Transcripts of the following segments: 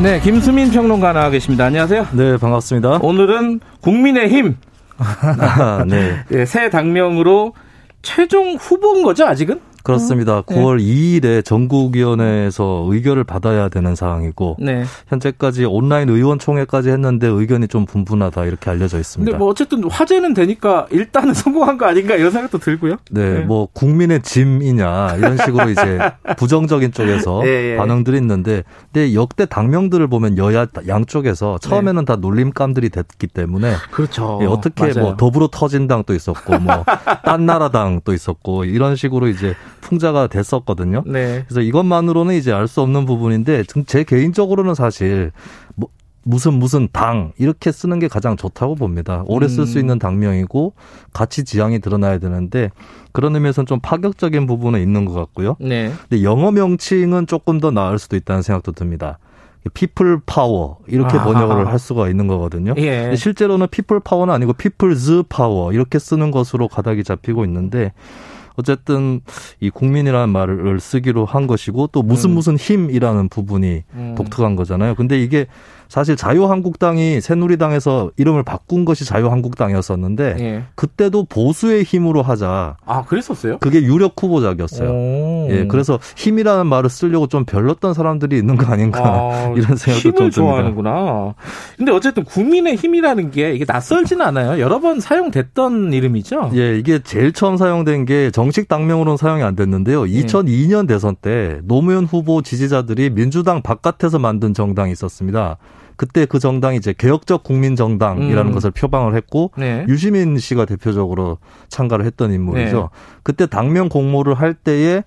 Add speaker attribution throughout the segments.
Speaker 1: 네, 김수민 평론가 나와 계십니다. 안녕하세요.
Speaker 2: 네, 반갑습니다.
Speaker 1: 오늘은 국민의힘
Speaker 2: 아, 네.
Speaker 1: 네, 새 당명으로 최종 후보인 거죠, 아직은?
Speaker 2: 그렇습니다. 9월 2일에 전국위원회에서 의결을 받아야 되는 상황이고
Speaker 1: 네.
Speaker 2: 현재까지 온라인 의원총회까지 했는데 의견이 좀 분분하다 이렇게 알려져 있습니다.
Speaker 1: 근데 뭐 어쨌든 화제는 되니까 일단은 성공한 거 아닌가 이런 생각도 들고요.
Speaker 2: 네, 뭐 국민의 짐이냐 이런 식으로 이제 부정적인 쪽에서
Speaker 1: 예, 예.
Speaker 2: 반응들이 있는데 근데 역대 당명들을 보면 여야 양쪽에서 처음에는 다 놀림감들이 됐기 때문에
Speaker 1: 그렇죠.
Speaker 2: 예, 어떻게
Speaker 1: 맞아요.
Speaker 2: 뭐 더불어 터진당도 있었고 뭐 딴 나라당도 있었고 이런 식으로 이제 풍자가 됐었거든요.
Speaker 1: 네.
Speaker 2: 그래서 이것만으로는 이제 알 수 없는 부분인데 제 개인적으로는 사실 뭐 무슨 무슨 당 이렇게 쓰는 게 가장 좋다고 봅니다. 오래 쓸수
Speaker 1: 음.
Speaker 2: 있는 당명이고 가치 지향이 드러나야 되는데 그런 의미에서는 좀 파격적인 부분은 있는 것 같고요.
Speaker 1: 네.
Speaker 2: 근데 영어 명칭은 조금 더 나을 수도 있다는 생각도 듭니다. People Power 이렇게. 번역을 할 수가 있는 거거든요.
Speaker 1: 예.
Speaker 2: 실제로는 People Power는 아니고 People's Power 이렇게 쓰는 것으로 가닥이 잡히고 있는데 어쨌든 이 국민이라는 말을 쓰기로 한 것이고 또 무슨
Speaker 1: 음.
Speaker 2: 무슨 힘이라는 부분이
Speaker 1: 음.
Speaker 2: 독특한 거잖아요. 근데 이게 사실 자유한국당이 새누리당에서 이름을 바꾼 것이 자유한국당이었었는데
Speaker 1: 예.
Speaker 2: 그때도 보수의 힘으로 하자.
Speaker 1: 아, 그랬었어요?
Speaker 2: 그게 유력 후보작이었어요.
Speaker 1: 오.
Speaker 2: 예, 그래서 힘이라는 말을 쓰려고 좀 별렀던 사람들이 있는 거 아닌가
Speaker 1: 아,
Speaker 2: 이런 생각도 좀.
Speaker 1: 좋아하는구나. 근데 어쨌든 국민의 힘이라는 게 이게 낯설지는 않아요. 여러 번 사용됐던 이름이죠.
Speaker 2: 예, 이게 제일 처음 사용된 게 정식 당명으로는 사용이 안 됐는데요.
Speaker 1: 예.
Speaker 2: 2002년 대선 때 노무현 후보 지지자들이 민주당 바깥에서 만든 정당이 있었습니다. 그때 그 정당이 이제 개혁적 국민정당이라는
Speaker 1: 음.
Speaker 2: 것을 표방을 했고
Speaker 1: 네.
Speaker 2: 유시민 씨가 대표적으로 참가를 했던 인물이죠.
Speaker 1: 네.
Speaker 2: 그때 당명 공모를 할 때에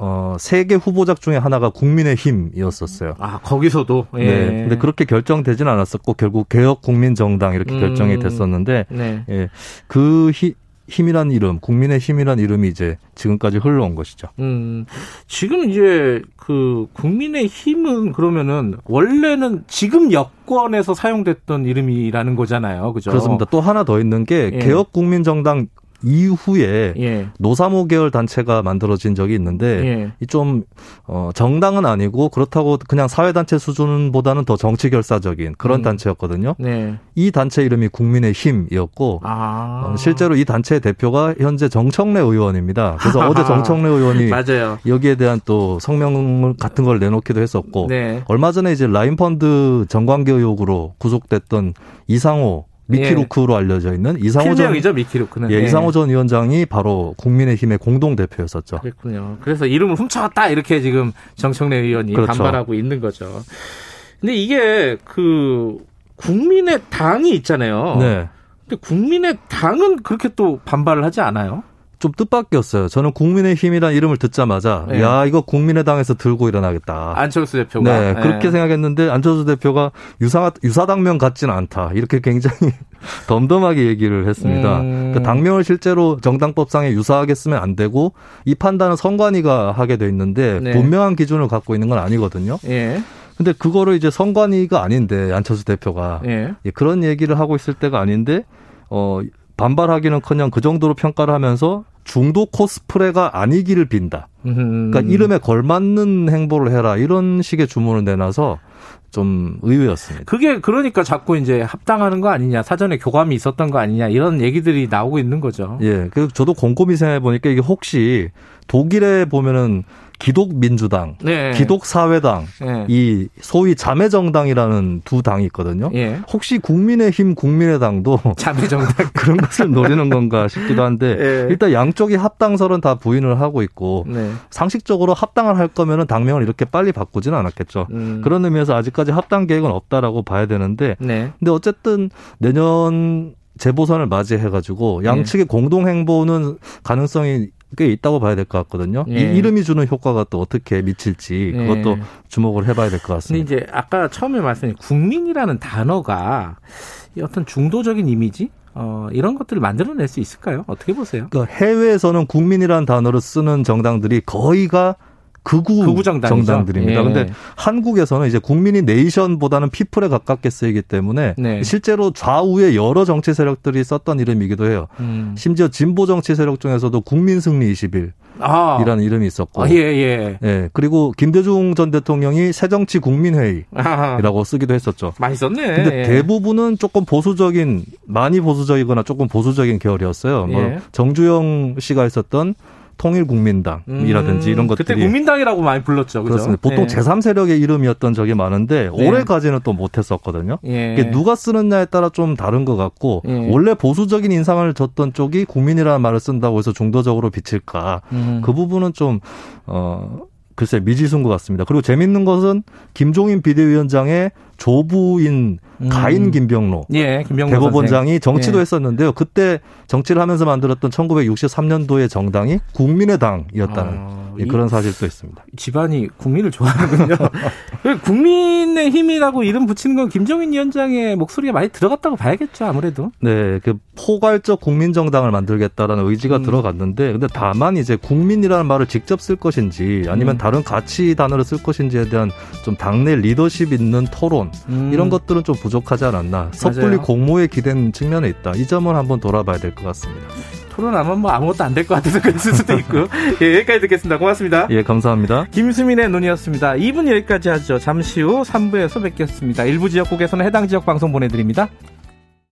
Speaker 2: 어, 세 개 후보작 중에 하나가 국민의힘이었었어요.
Speaker 1: 아, 거기서도. 예.
Speaker 2: 네. 근데 그렇게 결정되진 않았었고 결국 개혁 국민정당 이렇게
Speaker 1: 음.
Speaker 2: 결정이 됐었는데
Speaker 1: 네.
Speaker 2: 예. 그 힘, 힘이란 이름, 국민의 힘이란 이름이 이제 지금까지 흘러온 것이죠.
Speaker 1: 음, 지금 이제 그 국민의 힘은 그러면은 원래는 지금 여권에서 사용됐던 이름이라는 거잖아요. 그죠?
Speaker 2: 그렇습니다. 또 하나 더 있는 게
Speaker 1: 예.
Speaker 2: 개혁 국민정당 이후에
Speaker 1: 예.
Speaker 2: 노사모 계열 단체가 만들어진 적이 있는데
Speaker 1: 예.
Speaker 2: 이좀 어, 정당은 아니고 그렇다고 그냥 사회 단체 수준보다는 더 정치 결사적인 그런
Speaker 1: 음.
Speaker 2: 단체였거든요.
Speaker 1: 네.
Speaker 2: 이 단체 이름이 국민의 힘이었고
Speaker 1: 아.
Speaker 2: 어, 실제로 이 단체의 대표가 현재 정청래 의원입니다. 그래서 어제 정청래 의원이
Speaker 1: 맞아요.
Speaker 2: 여기에 대한 또 성명 같은 걸 내놓기도 했었고
Speaker 1: 네.
Speaker 2: 얼마 전에 이제 라인 펀드 정관계 의혹으로 구속됐던 이상호 미키루크로 알려져 있는 이상호 전
Speaker 1: 필명이죠 미키루크는.
Speaker 2: 예,
Speaker 1: 네.
Speaker 2: 이상호 전 위원장이 바로 국민의힘의 공동 대표였었죠.
Speaker 1: 그랬군요. 그래서 이름을 훔쳐왔다 이렇게 지금 정청래 의원이
Speaker 2: 그렇죠.
Speaker 1: 반발하고 있는 거죠. 근데 이게 그 국민의 당이 있잖아요.
Speaker 2: 네.
Speaker 1: 근데 국민의 당은 그렇게 또 반발을 하지 않아요?
Speaker 2: 좀 뜻밖이었어요. 저는 국민의힘이란 이름을 듣자마자
Speaker 1: 네.
Speaker 2: 야 이거 국민의당에서 들고 일어나겠다.
Speaker 1: 안철수 대표가.
Speaker 2: 네, 그렇게
Speaker 1: 네.
Speaker 2: 생각했는데 안철수 대표가 유사 유사당명 같지는 않다. 이렇게 굉장히 덤덤하게 얘기를 했습니다.
Speaker 1: 음.
Speaker 2: 그 당명을 실제로 정당법상에 유사하게 쓰면 안 되고 이 판단은 선관위가 하게 돼 있는데
Speaker 1: 네.
Speaker 2: 분명한 기준을 갖고 있는 건 아니거든요.
Speaker 1: 예.
Speaker 2: 근데 그거를 이제 선관위가 아닌데 안철수 대표가
Speaker 1: 예.
Speaker 2: 예, 그런 얘기를 하고 있을 때가 아닌데 어 반발하기는커녕 그 정도로 평가를 하면서 중도 코스프레가 아니기를 빈다.
Speaker 1: 음.
Speaker 2: 그러니까 이름에 걸맞는 행보를 해라 이런 식의 주문을 내놔서 좀 의외였습니다.
Speaker 1: 그게 그러니까 자꾸 이제 합당하는 거 아니냐, 사전에 교감이 있었던 거 아니냐 이런 얘기들이 나오고 있는 거죠.
Speaker 2: 예, 그 저도 곰곰이 생각해 보니까 이게 혹시 독일에 보면은 기독민주당,
Speaker 1: 네.
Speaker 2: 기독사회당,
Speaker 1: 예.
Speaker 2: 이 소위 자매정당이라는 두 당이 있거든요.
Speaker 1: 예.
Speaker 2: 혹시 국민의힘, 국민의당도
Speaker 1: 자매정당.
Speaker 2: 그런 것을 노리는 건가 싶기도 한데
Speaker 1: 예.
Speaker 2: 일단 양쪽이 합당설은 다 부인을 하고 있고
Speaker 1: 네.
Speaker 2: 상식적으로 합당을 할 거면은 당명을 이렇게 빨리 바꾸지는 않았겠죠.
Speaker 1: 음.
Speaker 2: 그런 의미에서 아직까지 합당 계획은 없다라고 봐야 되는데
Speaker 1: 네.
Speaker 2: 근데 어쨌든 내년 재보선을 맞이해가지고 양측의 공동 행보는 가능성이 꽤 있다고 봐야 될 것 같거든요.
Speaker 1: 예.
Speaker 2: 이 이름이 주는 효과가 또 어떻게 미칠지
Speaker 1: 예.
Speaker 2: 그것도 주목을 해봐야 될것
Speaker 1: 근데
Speaker 2: 같습니다.
Speaker 1: 이제 아까 처음에 말씀드린 국민이라는 단어가 이 어떤 중도적인 이미지 어, 이런 것들을 만들어낼 수 있을까요? 어떻게 보세요?
Speaker 2: 그러니까 해외에서는 국민이라는 단어를 쓰는 정당들이 거의가 극우,
Speaker 1: 극우 정당이죠.
Speaker 2: 정당들입니다.
Speaker 1: 예.
Speaker 2: 근데 한국에서는 이제 국민이 네이션보다는 피플에 가깝게 쓰이기 때문에
Speaker 1: 네.
Speaker 2: 실제로 좌우의 여러 정치 세력들이 썼던 이름이기도 해요.
Speaker 1: 음.
Speaker 2: 심지어 진보 정치 세력 중에서도 국민 승리 21이라는
Speaker 1: 아,
Speaker 2: 이름이 있었고
Speaker 1: 아, 예, 예.
Speaker 2: 예, 그리고 김대중 전 대통령이 새정치 국민회의라고
Speaker 1: 아,
Speaker 2: 쓰기도 했었죠.
Speaker 1: 많이 썼네.
Speaker 2: 근데
Speaker 1: 예.
Speaker 2: 대부분은 조금 보수적인 많이 보수적이거나 조금 보수적인 계열이었어요. 뭐
Speaker 1: 예.
Speaker 2: 정주영 씨가 했었던 통일국민당이라든지
Speaker 1: 음,
Speaker 2: 이런 것들이
Speaker 1: 그때 국민당이라고 많이 불렀죠. 그죠?
Speaker 2: 그렇습니다. 보통
Speaker 1: 예.
Speaker 2: 제3세력의 이름이었던 적이 많은데
Speaker 1: 네.
Speaker 2: 올해까지는 또 못했었거든요.
Speaker 1: 예.
Speaker 2: 이게 누가 쓰느냐에 따라 좀 다른 것 같고
Speaker 1: 예.
Speaker 2: 원래 보수적인 인상을 줬던 쪽이 국민이라는 말을 쓴다고 해서 중도적으로 비칠까
Speaker 1: 음.
Speaker 2: 그 부분은 좀 어. 글쎄 미지수인 것 같습니다. 그리고 재밌는 것은 김종인 비대위원장의 조부인
Speaker 1: 음.
Speaker 2: 가인 김병로
Speaker 1: 예, 김병모
Speaker 2: 대법원장이 정치도
Speaker 1: 예.
Speaker 2: 했었는데요. 그때 정치를 하면서 만들었던 1963년도의 정당이 국민의당이었다는
Speaker 1: 아,
Speaker 2: 예,
Speaker 1: 이-
Speaker 2: 그런 사실도 있습니다.
Speaker 1: 집안이 국민을 좋아하는군요. 그 국민의 힘이라고 이름 붙이는 건 김정인 위원장의 목소리가 많이 들어갔다고 봐야겠죠, 아무래도.
Speaker 2: 네, 그 포괄적 국민 정당을 만들겠다라는 의지가
Speaker 1: 음.
Speaker 2: 들어갔는데, 근데 다만 이제 국민이라는 말을 직접 쓸 것인지 아니면
Speaker 1: 음.
Speaker 2: 다른 가치 단어를 쓸 것인지에 대한 좀 당내 리더십 있는 토론
Speaker 1: 음.
Speaker 2: 이런 것들은 좀 부족하지 않았나. 섣불리
Speaker 1: 맞아요.
Speaker 2: 공모에 기댄 측면에 있다. 이 점을 한번 돌아봐야 될 것 같습니다.
Speaker 1: 토론하면 뭐 아무것도 안 될 것 같아서 그랬을 수도 있고. 예, 여기까지 듣겠습니다. 고맙습니다.
Speaker 2: 예, 감사합니다.
Speaker 1: 김수민의 눈이었습니다. 2분 여기까지 하죠. 잠시 후 3부에서 뵙겠습니다. 일부 지역국에서는 해당 지역 방송 보내드립니다.